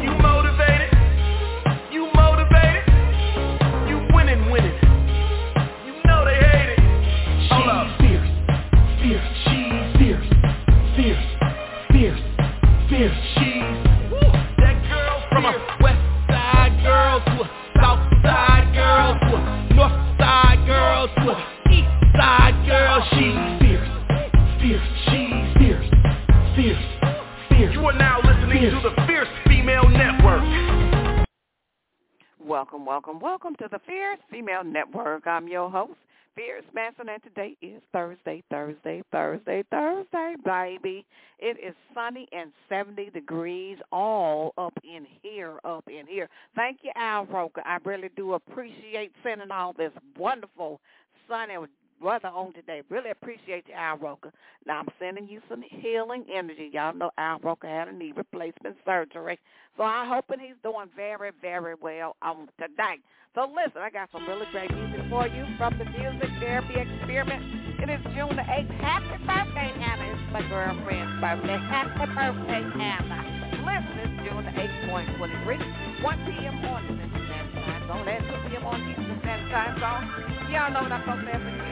you Network. I'm your host, Fierce Manson, and today is Thursday, Thursday, Thursday, Thursday, baby. It is sunny and 70 degrees all up in here, up in here. Thank you, Al Roker. I really do appreciate sending all this wonderful sunny weather on today. Really appreciate you, Al Roker. Now, I'm sending you some healing energy. Y'all know Al Roker had a knee replacement surgery. So I'm hoping he's doing very, very well on tonight. So listen, I got some really great music for you from the Music Therapy Experiment. It is June the 8th. Happy birthday, Hannah. It's my girlfriend's birthday. Happy birthday, Hannah. Listen, it's June the 8th, 2023, 1 p.m. on Central Standard Time Zone. That's 2 p.m. on Eastern Standard Time Zone. Y'all know what I'm going to say.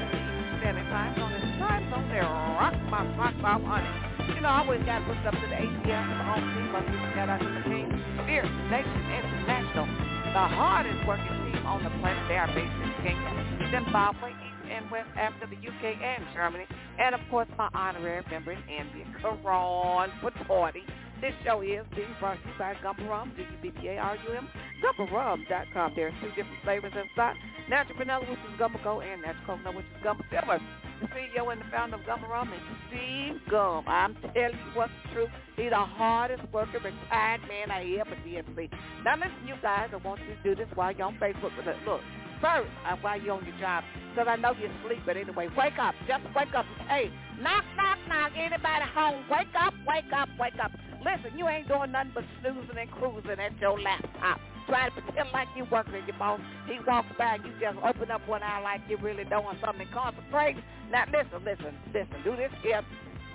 Standard Time Zone. It's time zone there. Rock my socks off on it. You know, I always got to up to the ATM, the home team, but we got out to the team. Fierce Nation International, the hardest working team on the planet. They are based in Kenya, Zimbabwe, East and West Africa, the UK, and Germany. And, of course, my honorary member in India, Karan Patorti. This show is being brought to you by Gubba Rum, G-U-B-B-A-R-U-M, GubbaRum.com. There are two different flavors inside. Natural Vanilla, which is Gubba Gold, and Natural Coconut, which is Gubba Silver. The CEO and the founder of Gubba Rum is Steve Gum. I'm telling you what's true. He's the hardest working retired man I ever did see. Now listen, you guys, I want you to do this while you're on Facebook with it. Look, first, while you're on your job, because I know you're asleep, but anyway, wake up. Just wake up. Hey, knock, knock, knock. Anybody home? Wake up, wake up, wake up. Listen, you ain't doing nothing but snoozing and cruising at your laptop. Trying to pretend like you working your boss. He walks by and you just open up one eye like you're really doing something concentrate. Now listen, listen, listen. Do this here.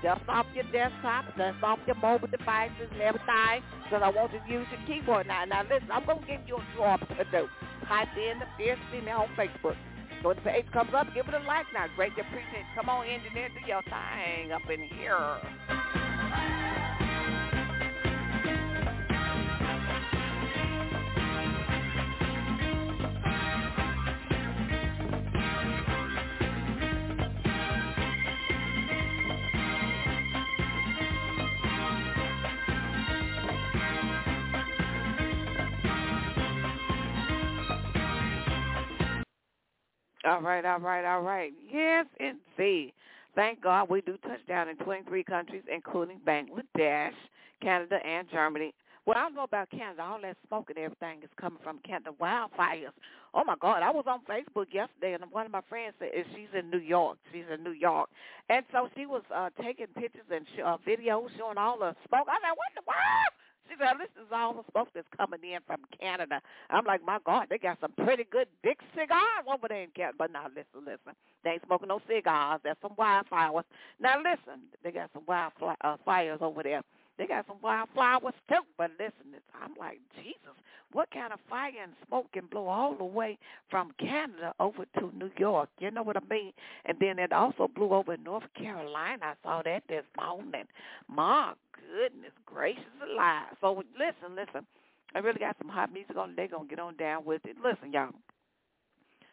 Dust off your desktop, dust off your mobile devices and everything, because I want to use your keyboard now. Now listen, I'm going to give you a job to do. Type in the Fierce Female on Facebook. So when the page comes up, give it a like now. Greatly appreciate it. Come on, engineer, do your thing up in here. All right, all right, all right. Yes, indeed. Thank God we do touch down in 23 countries, including Bangladesh, Canada, and Germany. Well, I don't know about Canada. All that smoke and everything is coming from Canada. Wildfires. Oh, my God. I was on Facebook yesterday, and one of my friends said she's in New York. She's in New York. And so she was uh, taking pictures and sh- uh, videos showing all the smoke. I said, what the world? Said, this is all the smoke that's coming in from Canada. I'm like, my God, they got some pretty good big cigars over there in Canada. But now, listen, listen. They ain't smoking no cigars. There's some wildfires. Now, listen, they got some wildfires uh, over there. They got some wildflowers too. But listen, I'm like, Jesus, what kind of fire and smoke can blow all the way from Canada over to New York? You know what I mean? And then it also blew over North Carolina. I saw that this morning. My goodness gracious alive. So listen, listen. I really got some hot music on. They're going to get on down with it. Listen, y'all.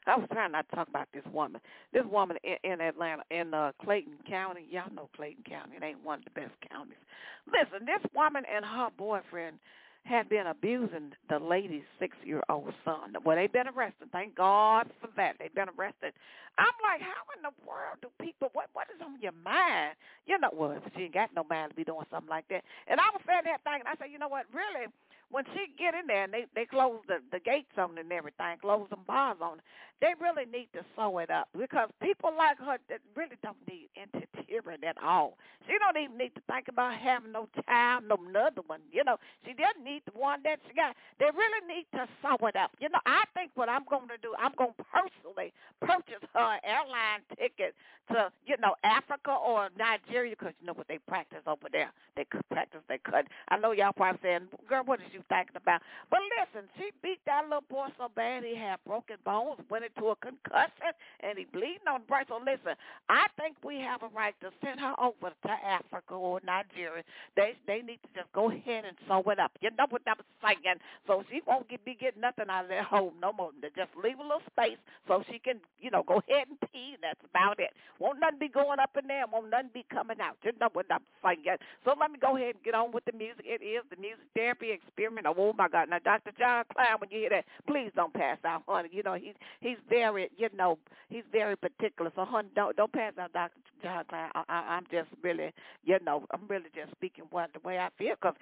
I was trying not to talk about this woman. This woman in, in Atlanta, in uh, Clayton County. Y'all know Clayton County. It ain't one of the best counties. Listen, this woman and her boyfriend had been abusing the lady's six-year-old son. Well, they've been arrested. Thank God for that. They've been arrested. I'm like, how in the world do people, what what is on your mind? You know, well, she ain't got no mind to be doing something like that. And I was saying that thing, and I said, you know what, really, when she get in there and they they close the the gates on and everything, close them bars on, they really need to sew it up because people like her that really don't need interfering at all. She don't even need to think about having no child, no another one. You know, she doesn't need the one that she got. They really need to sew it up. You know, I think what I'm going to do, I'm going to personally purchase her airline ticket to you know Africa or Nigeria because you know what they practice over there. They practice they cut. I know y'all probably saying, girl, what is you you thinking about. But listen, she beat that little boy so bad he had broken bones, went into a concussion, and he bleeding on the brain. So listen, I think we have a right to send her over to Africa or Nigeria. They they need to just go ahead and sew it up. You know what I'm saying? So she won't get, be getting nothing out of that home no more. Just leave a little space so she can, you know, go ahead and pee. That's about it. Won't nothing be going up in there. Won't nothing be coming out. You know what I'm saying? So let me go ahead and get on with the music. It is the music therapy experiment. Oh my God! Now, Dr. John Kline, when you hear that, please don't pass out, honey. You know he's he's very, you know, he's very particular. So, honey, don't don't pass out, Dr. John Kline. I, I, I'm just really, you know, I'm really just speaking what the way I feel because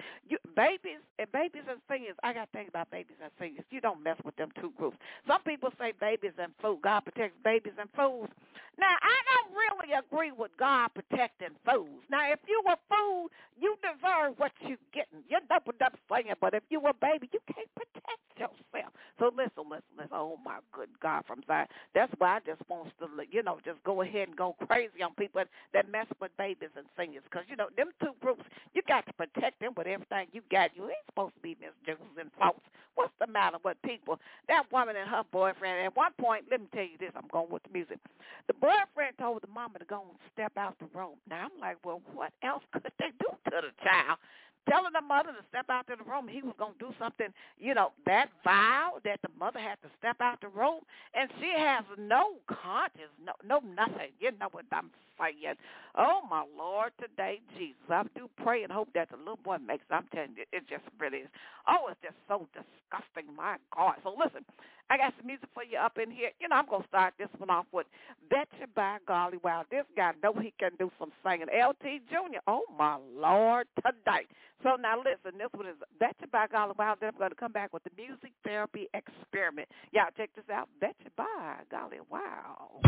babies and babies and seniors. I got think about babies and seniors. You don't mess with them two groups. Some people say babies and fools. God protects babies and fools. Now, I don't really agree with God protecting fools. Now, if you a fool, you deserve what you're getting. You're double up saying, but if you a baby, you can't protect yourself. So listen, listen, listen. Oh my good God from Zion. That's why I just want to, you know, just go ahead and go crazy on people that mess with babies and seniors, because you know them two groups, you got to protect them with everything you got. You ain't supposed to be misusing folks. What's the matter with people? That woman and her boyfriend. At one point, let me tell you this. I'm going with the music. The boyfriend told the mama to go and step out the room. Now I'm like, well, what else could they do to the child? Telling the mother to step out to the room. He was going to do something, you know, that vile that the mother had to step out the room. And she has no conscience, no, no nothing. You know what I'm saying? Oh, my Lord, today, Jesus. I do pray and hope that the little boy makes. I'm telling you, it just really is. Oh, it's just so disgusting. My God. So listen, I got some music for you up in here. You know, I'm going to start this one off with Betcha by Golly Wow. This guy know he can do some singing. LT Jr., oh, my Lord, today. So now listen, this one is Betcha by Golly Wow. Then I'm going to come back with the music therapy experiment. Y'all check this out. Betcha by Golly Wow.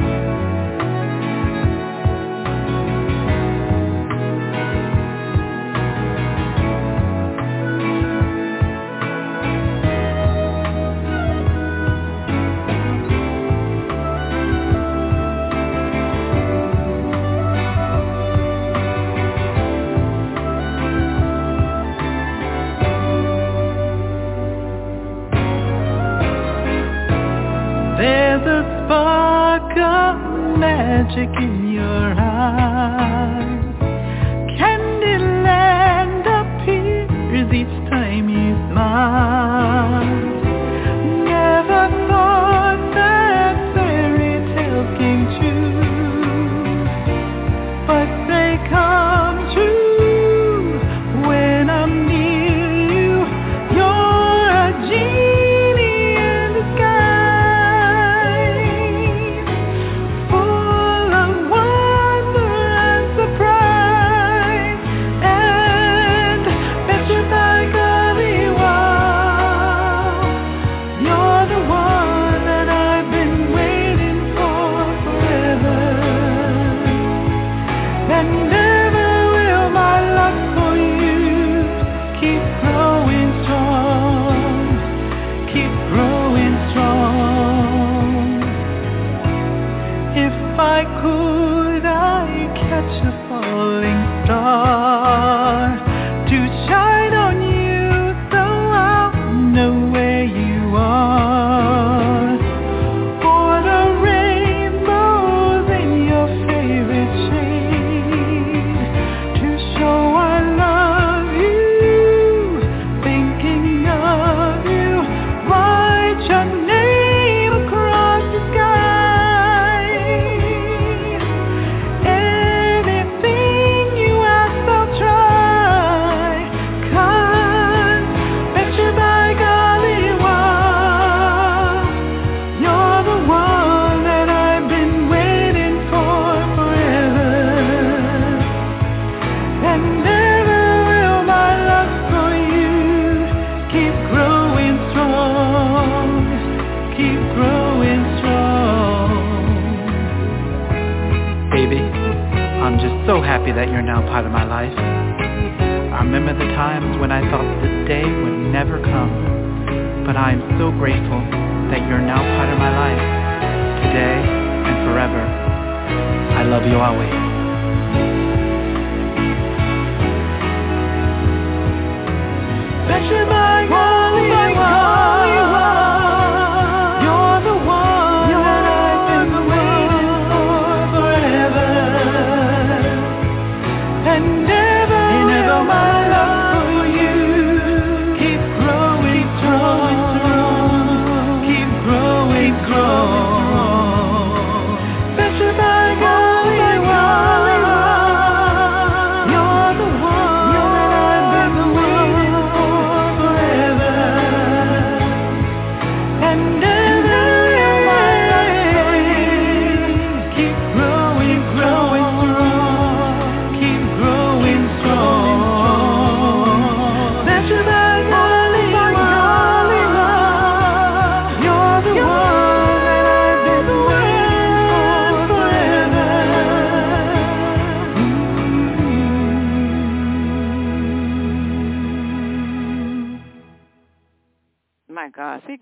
Magic in your eyes. Part of my life. I remember the times when I thought this day would never come, but I am so grateful that you're now part of my life, today and forever. I love you always.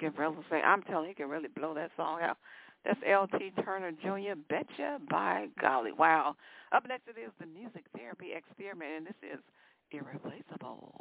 I'm telling you, he can really blow that song out. That's L.T. Turner Jr. Betcha by golly. Wow. Up next it is the Music Therapy Experiment, and this is Irreplaceable.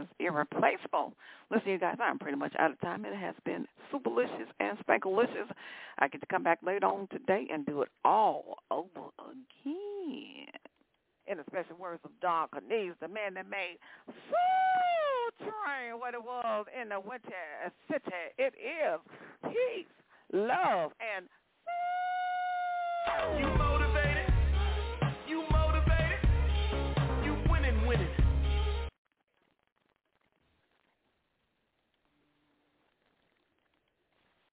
Is irreplaceable. Listen, you guys, I'm pretty much out of time. It has been superlicious and spankalicious. I get to come back later on today and do it all over again. In the special words of Don Cornelius, the man that made Soul Train what it was in the winter city. It is peace, love, and you